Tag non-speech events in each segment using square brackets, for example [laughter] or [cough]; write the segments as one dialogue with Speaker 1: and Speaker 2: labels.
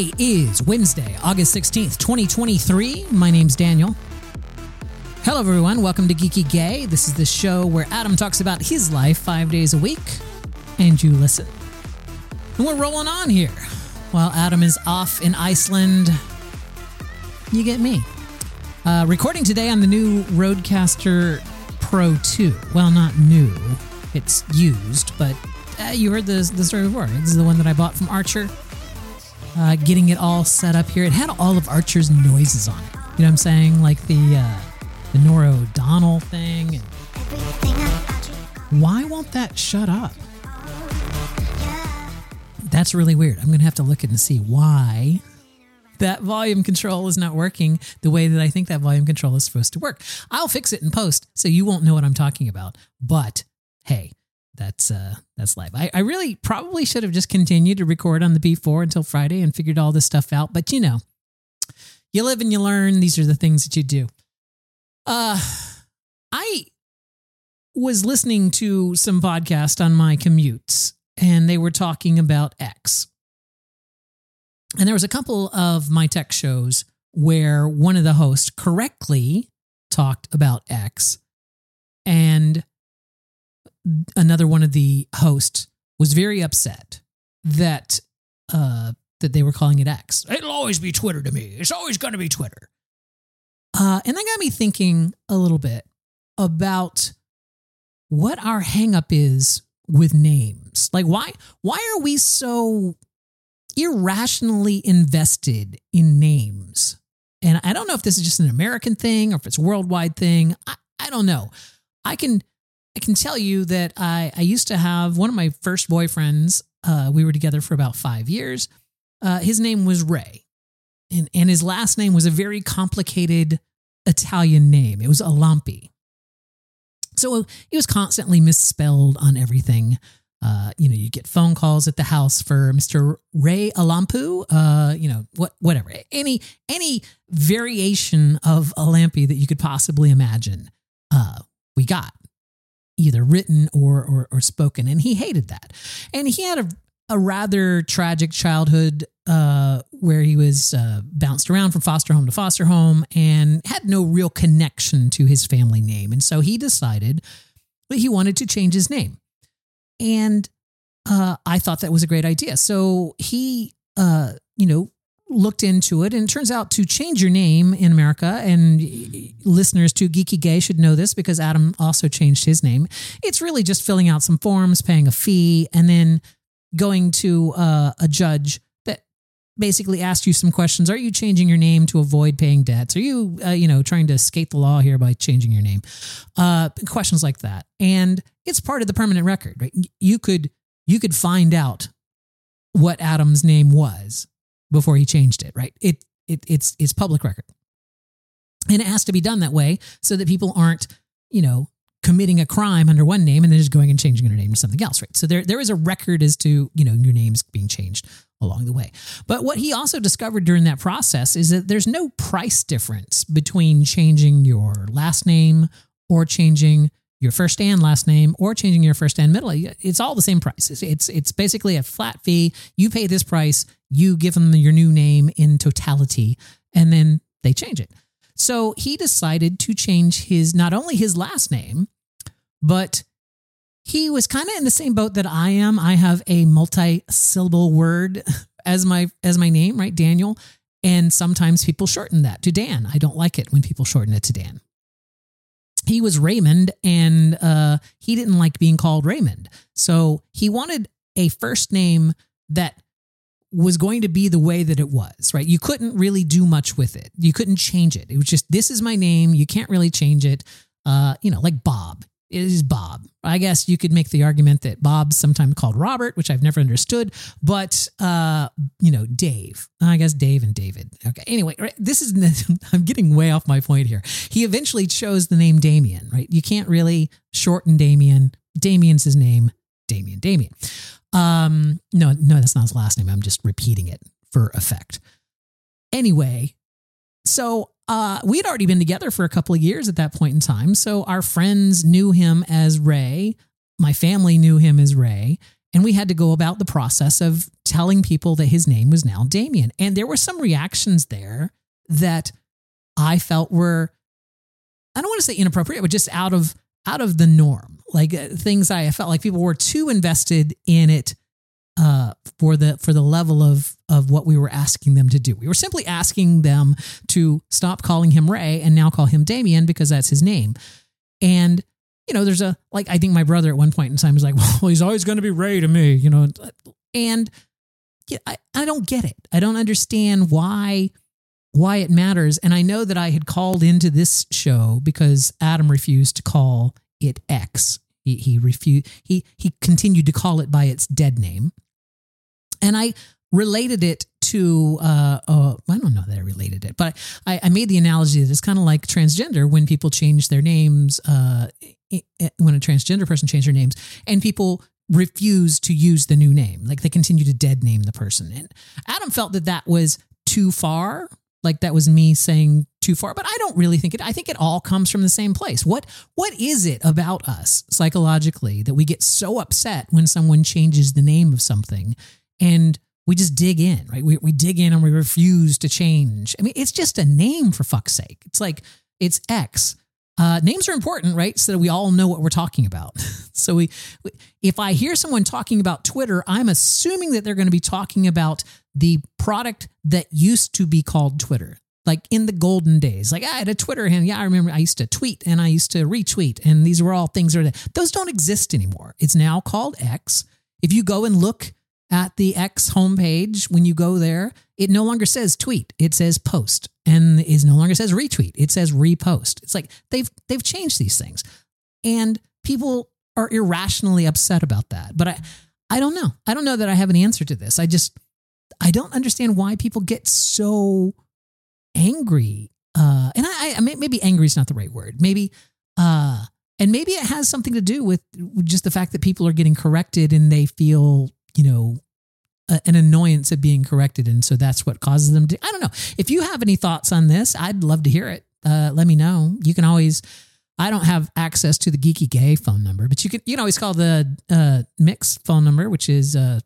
Speaker 1: Today is Wednesday, August 16th, 2023. My name's Daniel. Hello, everyone. Welcome to Geeky Gay. This is the show where Adam talks about his life five days a week, and you listen. And we're rolling on here. While Adam is off in Iceland, you get me. Uh, recording today on the new RODECaster Pro 2. Well, not new, it's used, but uh, you heard the, the story before. This is the one that I bought from Archer. Uh, getting it all set up here. It had all of Archer's noises on it. You know what I'm saying? Like the uh, the Nora O'Donnell thing. Why won't that shut up? That's really weird. I'm to have to look at and see why that volume control is not working the way that I think that volume control is supposed to work. I'll fix it in post so you won't know what I'm talking about. But hey, that's uh that's live. I, I really probably should have just continued to record on the B4 until Friday and figured all this stuff out. But you know, you live and you learn. These are the things that you do. Uh I was listening to some podcast on my commutes and they were talking about X. And there was a couple of my tech shows where one of the hosts correctly talked about X and another one of the hosts was very upset that uh that they were calling it X. It'll always be Twitter to me. It's always going to be Twitter. Uh, and that got me thinking a little bit about what our hangup is with names. Like why why are we so irrationally invested in names? And I don't know if this is just an American thing or if it's a worldwide thing. I, I don't know. I can I can tell you that I, I used to have one of my first boyfriends. Uh, we were together for about five years. Uh, his name was Ray, and, and his last name was a very complicated Italian name. It was Alampi. So he was constantly misspelled on everything. Uh, you know, you get phone calls at the house for Mr. Ray Alampu. Uh, you know, what, whatever, any any variation of Alampi that you could possibly imagine, uh, we got either written or, or, or spoken. And he hated that. And he had a, a rather tragic childhood uh, where he was uh, bounced around from foster home to foster home and had no real connection to his family name. And so he decided that he wanted to change his name. And uh, I thought that was a great idea. So he, uh, you know, looked into it and it turns out to change your name in America and listeners to Geeky Gay should know this because Adam also changed his name. It's really just filling out some forms, paying a fee and then going to uh, a judge that basically asks you some questions. Are you changing your name to avoid paying debts? Are you uh, you know trying to escape the law here by changing your name? Uh, questions like that. And it's part of the permanent record, right? You could you could find out what Adam's name was before he changed it, right? It, it it's it's public record. And it has to be done that way so that people aren't, you know, committing a crime under one name and then just going and changing their name to something else, right? So there there is a record as to, you know, your names being changed along the way. But what he also discovered during that process is that there's no price difference between changing your last name or changing your first and last name or changing your first and middle. It's all the same price. It's, it's, it's basically a flat fee. You pay this price, you give them your new name in totality, and then they change it. So he decided to change his not only his last name, but he was kind of in the same boat that I am. I have a multi-syllable word as my as my name, right? Daniel. And sometimes people shorten that to Dan. I don't like it when people shorten it to Dan he was Raymond and uh, he didn't like being called Raymond. So he wanted a first name that was going to be the way that it was, right? You couldn't really do much with it. You couldn't change it. It was just, this is my name. You can't really change it. Uh, you know, like Bob is Bob. I guess you could make the argument that Bob's sometimes called Robert, which I've never understood, but uh, you know, Dave. I guess Dave and David. Okay. Anyway, right, this is [laughs] I'm getting way off my point here. He eventually chose the name Damien, right? You can't really shorten Damien. Damien's his name. Damien. Damien. Um, no, no, that's not his last name. I'm just repeating it for effect. Anyway, so uh, we had already been together for a couple of years at that point in time. So our friends knew him as Ray. My family knew him as Ray. And we had to go about the process of telling people that his name was now Damien. And there were some reactions there that I felt were, I don't want to say inappropriate, but just out of out of the norm. Like uh, things I felt like people were too invested in it uh, for the for the level of of what we were asking them to do. We were simply asking them to stop calling him Ray and now call him Damien because that's his name. And you know, there's a like I think my brother at one point in time was like, [laughs] "Well, he's always going to be Ray to me," you know, and yeah, I I don't get it. I don't understand why why it matters. And I know that I had called into this show because Adam refused to call it X. He he refused he he continued to call it by its dead name. And I related it to uh, uh, I don't know that I related it, but I, I made the analogy that it's kind of like transgender when people change their names, uh, when a transgender person change their names, and people refuse to use the new name, like they continue to dead name the person. And Adam felt that that was too far, like that was me saying too far, but I don't really think it. I think it all comes from the same place. What what is it about us psychologically that we get so upset when someone changes the name of something and we just dig in, right? We, we dig in and we refuse to change. I mean, it's just a name for fuck's sake. It's like, it's X. Uh, names are important, right? So that we all know what we're talking about. [laughs] so we, we, if I hear someone talking about Twitter, I'm assuming that they're going to be talking about the product that used to be called Twitter. Like in the golden days, like I had a Twitter handle. Yeah, I remember I used to tweet and I used to retweet, and these were all things those don't exist anymore. It's now called X. If you go and look at the X homepage, when you go there, it no longer says tweet, it says post, and it no longer says retweet, it says repost. It's like they've they've changed these things, and people are irrationally upset about that. But I I don't know. I don't know that I have an answer to this. I just I don't understand why people get so angry. Uh, and I, I maybe angry is not the right word. Maybe uh, and maybe it has something to do with just the fact that people are getting corrected and they feel you know, a, an annoyance of being corrected. And so that's what causes them to. I don't know. If you have any thoughts on this, I'd love to hear it. Uh, let me know. You can always. I don't have access to the Geeky Gay phone number, but you can you can always call the uh, mixed phone number, which is uh,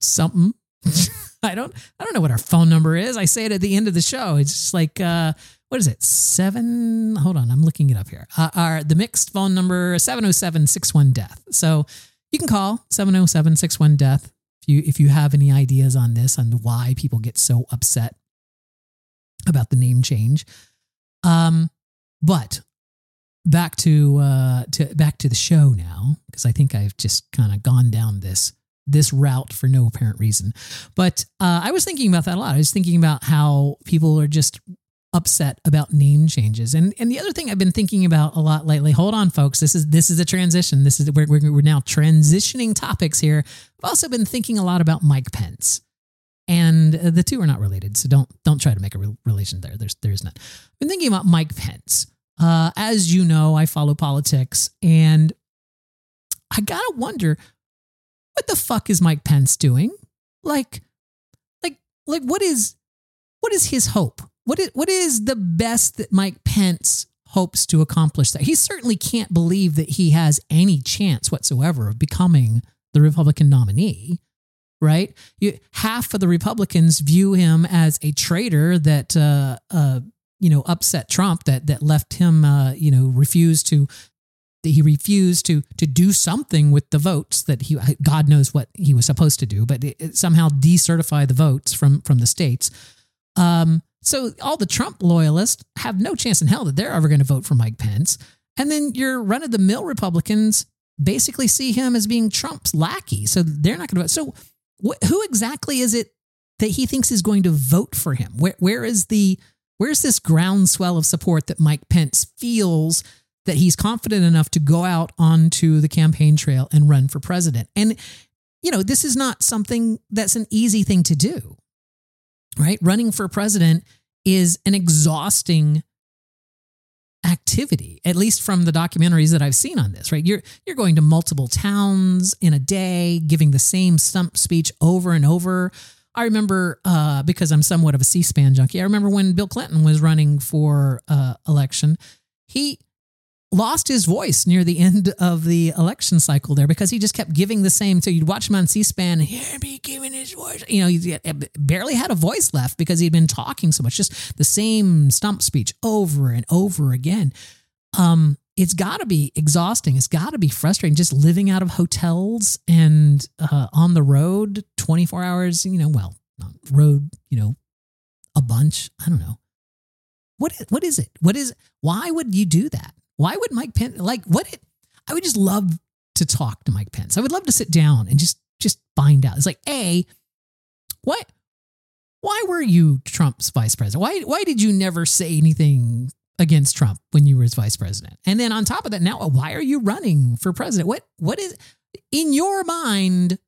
Speaker 1: something. [laughs] I don't I don't know what our phone number is. I say it at the end of the show. It's just like uh, what is it? Seven. Hold on, I'm looking it up here. Uh, our the mixed phone number 707 death. So you can call 707 61 death if you if you have any ideas on this on why people get so upset about the name change. Um, but back to uh to back to the show now because I think I've just kind of gone down this this route for no apparent reason. But uh, I was thinking about that a lot. I was thinking about how people are just upset about name changes. And and the other thing I've been thinking about a lot lately. Hold on, folks. This is this is a transition. This is we're we're, now transitioning topics here. I've also been thinking a lot about Mike Pence, and the two are not related. So don't don't try to make a re- relation there. There's there's not. I've been thinking about Mike Pence. Uh, as you know, I follow politics, and I gotta wonder what the fuck is Mike Pence doing? Like, like, like, what is what is his hope? What is, what is the best that Mike Pence hopes to accomplish that? He certainly can't believe that he has any chance whatsoever of becoming the Republican nominee, right? You, half of the Republicans view him as a traitor that, uh, uh, you know, upset Trump, that that left him, uh, you know, refused to he refused to to do something with the votes that he God knows what he was supposed to do, but it, it somehow decertify the votes from from the states. Um, so all the Trump loyalists have no chance in hell that they're ever going to vote for Mike Pence. And then your run of the mill Republicans basically see him as being Trump's lackey. So they're not going to vote. So wh- who exactly is it that he thinks is going to vote for him? Where, where is the where's this groundswell of support that Mike Pence feels that he's confident enough to go out onto the campaign trail and run for president? And you know, this is not something that's an easy thing to do right? Running for president is an exhausting activity at least from the documentaries that I've seen on this right you're you're going to multiple towns in a day giving the same stump speech over and over I remember uh, because I'm somewhat of a C-SPAN junkie I remember when Bill Clinton was running for uh, election he lost his voice near the end of the election cycle there because he just kept giving the same. So you'd watch him on C-SPAN, hear me giving his voice. You know, he barely had a voice left because he'd been talking so much, just the same stump speech over and over again. Um, it's got to be exhausting. It's got to be frustrating just living out of hotels and uh, on the road 24 hours, you know, well, road, you know, a bunch. I don't know. What, what is it? What is, why would you do that? Why would Mike Pence like what? It, I would just love to talk to Mike Pence. I would love to sit down and just just find out. It's like a what? Why were you Trump's vice president? Why why did you never say anything against Trump when you were his vice president? And then on top of that, now why are you running for president? What what is in your mind?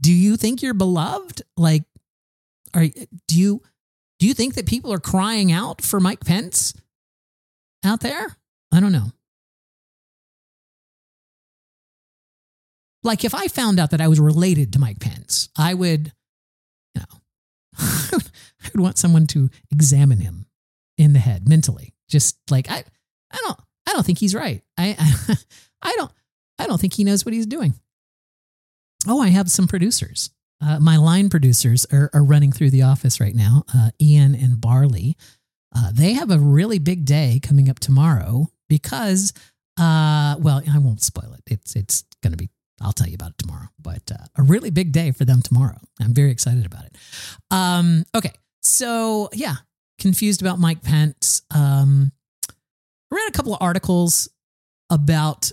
Speaker 1: Do you think you're beloved? Like, are do you do you think that people are crying out for Mike Pence out there? I don't know. Like if I found out that I was related to Mike Pence, I would, you know, [laughs] I would want someone to examine him in the head mentally. Just like I, I don't, I don't think he's right. I, I, [laughs] I don't, I don't think he knows what he's doing. Oh, I have some producers. Uh, my line producers are, are running through the office right now. Uh, Ian and Barley. Uh, they have a really big day coming up tomorrow because, uh, well, I won't spoil it. It's it's going to be. I'll tell you about it tomorrow. But uh, a really big day for them tomorrow. I'm very excited about it. Um, okay, so yeah, confused about Mike Pence. Um, I read a couple of articles about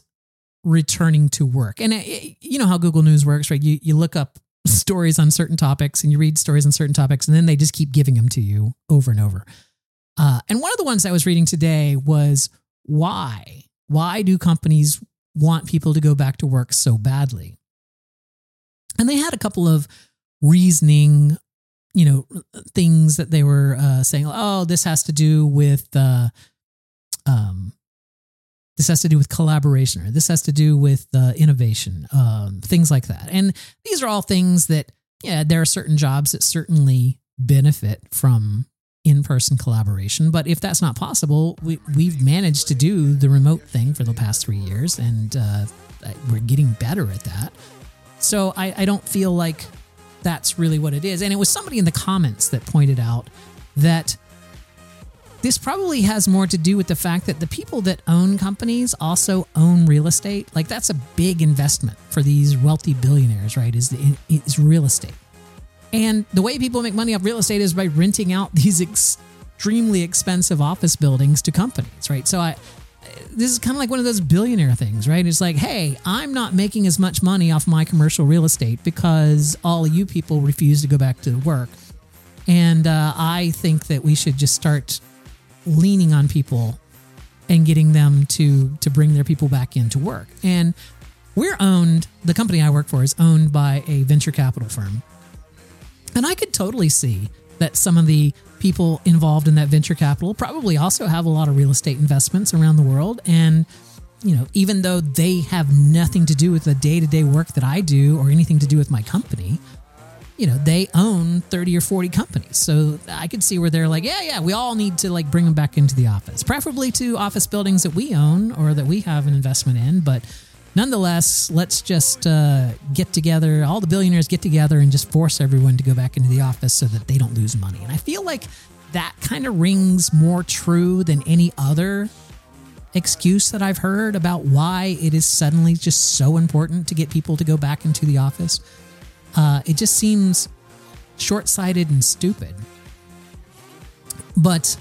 Speaker 1: returning to work, and it, uh, you know how Google News works, right? You you look up stories on certain topics and you read stories on certain topics, and then they just keep giving them to you over and over. Uh, and one of the ones I was reading today was why? Why do companies want people to go back to work so badly? And they had a couple of reasoning, you know, things that they were uh, saying. Oh, this has to do with, uh, um, this has to do with collaboration, or this has to do with uh, innovation, um, things like that. And these are all things that, yeah, there are certain jobs that certainly benefit from in person collaboration. But if that's not possible, we, we've managed to do the remote thing for the past three years, and uh, we're getting better at that. So I, I don't feel like that's really what it is. And it was somebody in the comments that pointed out that this probably has more to do with the fact that the people that own companies also own real estate. Like that's a big investment for these wealthy billionaires, right? Is the is real estate. And the way people make money off real estate is by renting out [laughs] these extremely expensive office buildings to companies, right? So I this is kind of like one of those billionaire things, right? It's like, hey, I'm not making as much money off my commercial real estate because all of you people refuse to go back to work. And uh, I think that we should just start leaning on people and getting them to to bring their people back into work. And we're owned. The company I work for is owned by a venture capital firm, and I could totally see that some of the people involved in that venture capital probably also have a lot of real estate investments around the world. And, you know, even though they have nothing to do with the day to day work that I do or anything to do with my company, you know, they own 30 or 40 companies. So I could see where they're like, yeah, yeah, we all need to like bring them back into the office, preferably to office buildings that we own or that we have an investment in. But, nonetheless, let's just uh, get together, all the billionaires get together and just force everyone to go back into the office so that they don't lose money. And I feel like that kind of rings more true than any other excuse that I've heard about why it is suddenly just so important to get people to go back into the office. Uh, it just seems short sighted and stupid. But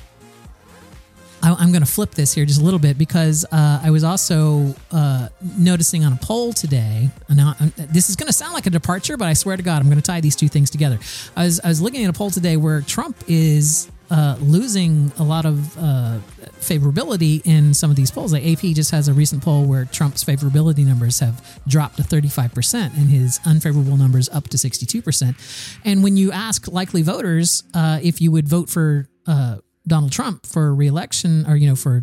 Speaker 1: I, am going to flip this here just a little bit because uh, I was also uh, noticing on a poll today. Now, uh, this is going to sound like a departure, but I swear to God, I'm going to tie these two things together. I was, I was looking at a poll today where Trump is uh, losing a lot of uh, favorability in some of these polls. Like AP just has a recent poll where Trump's favorability numbers have dropped to 35% and his unfavorable numbers up to 62%. And when you ask likely voters uh, if you would vote for Donald Trump for reelection or, you know, for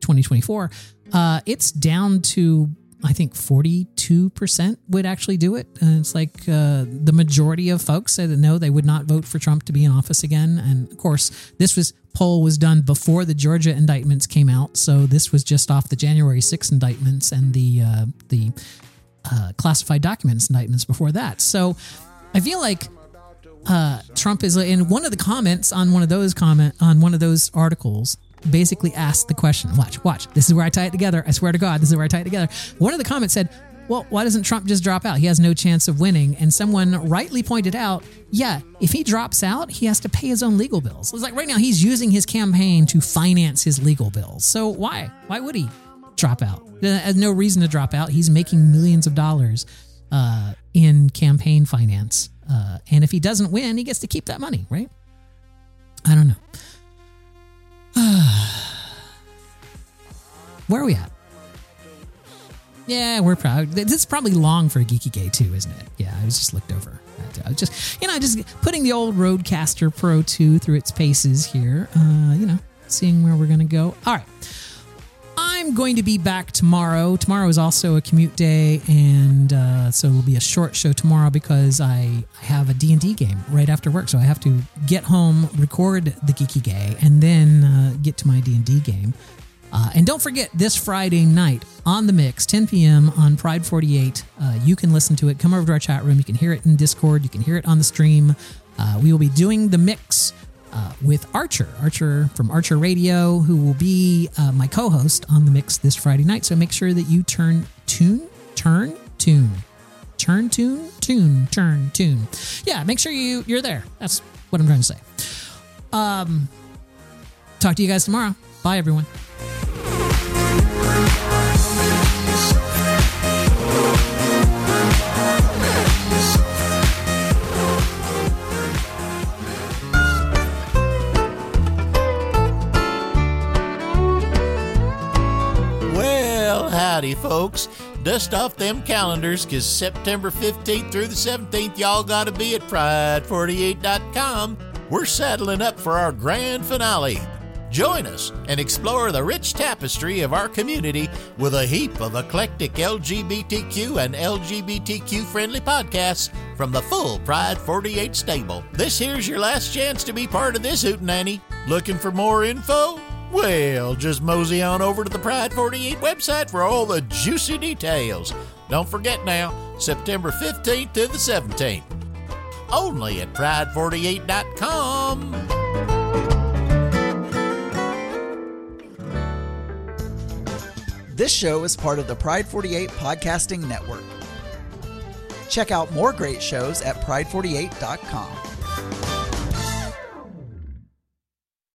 Speaker 1: 2024, uh, it's down to I think 42% would actually do it. And it's like uh, the majority of folks said that no, they would not vote for Trump to be in office again. And of course, this was poll was done before the Georgia indictments came out, so this was just off the January 6 indictments and the uh, the uh, classified documents indictments before that. So I feel like uh, Trump is in one of the comments on one of those comment on one of those articles basically asked the question. Watch, watch. This is where I tie it together. I swear to God, this is where I tie it together. One of the comments said, well, why doesn't Trump just drop out? He has no chance of winning. And someone rightly pointed out, yeah, if he drops out, he has to pay his own legal bills. It's like right now he's using his campaign to finance his legal bills. So why? Why would he drop out? There's no reason to drop out. He's making millions of dollars uh, in campaign finance. Uh, and if he doesn't win, he gets to keep that money, right? I don't know. [sighs] Where are we at? Yeah, we're proud. This is probably long for a Geeky Gay too, isn't it? Yeah, I was just looked over. I was just, you know, just putting the old RODECaster Pro 2 through its paces here. Uh, you know, seeing where we're to go. All right. Going to be back tomorrow. Tomorrow is also a commute day, and uh, so it'll be a short show tomorrow because I, I have a D&D game right after work. So I have to get home, record the Geeky Gay, and then uh, get to my D&D game. Uh, and don't forget, this Friday night on the mix, 10 p.m. on Pride 48, uh, you can listen to it. Come over to our chat room. You can hear it in Discord. You can hear it on the stream. Uh, we will be doing the mix uh, with Archer, Archer from Archer Radio, who will be uh, my co host on the mix this Friday night. So make sure that you turn tune, turn tune, turn tune, tune, turn tune. Yeah, make sure you, you're there. That's what I'm trying to say. Um, talk to you guys tomorrow. Bye, everyone.
Speaker 2: Folks. Dust off them calendars, because September 15th through the 17th, y'all gotta be at Pride48.com. We're saddling up for our grand finale. Join us and explore the rich tapestry of our community with a heap of eclectic LGBTQ and LGBTQ friendly podcasts from the full Pride 48 stable. This here's your last chance to be part of this hootenanny. Looking for more info? Well, just mosey on over to the Pride 48 website for all the juicy details. Don't forget now, September 15th to the 17th. Only at Pride48.com.
Speaker 3: This show is part of the Pride 48 Podcasting Network. Check out more great shows at Pride48.com.